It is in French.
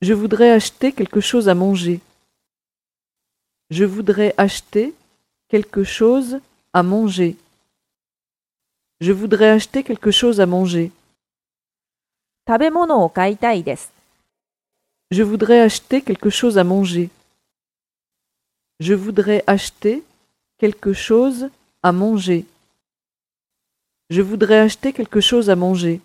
Je voudrais acheter quelque chose à manger. Je voudrais acheter quelque chose à manger. Je voudrais acheter quelque chose à manger. 食べ物を買いたいです。Je voudrais acheter quelque chose à manger. Je voudrais acheter quelque chose à manger. Je voudrais acheter quelque chose à manger.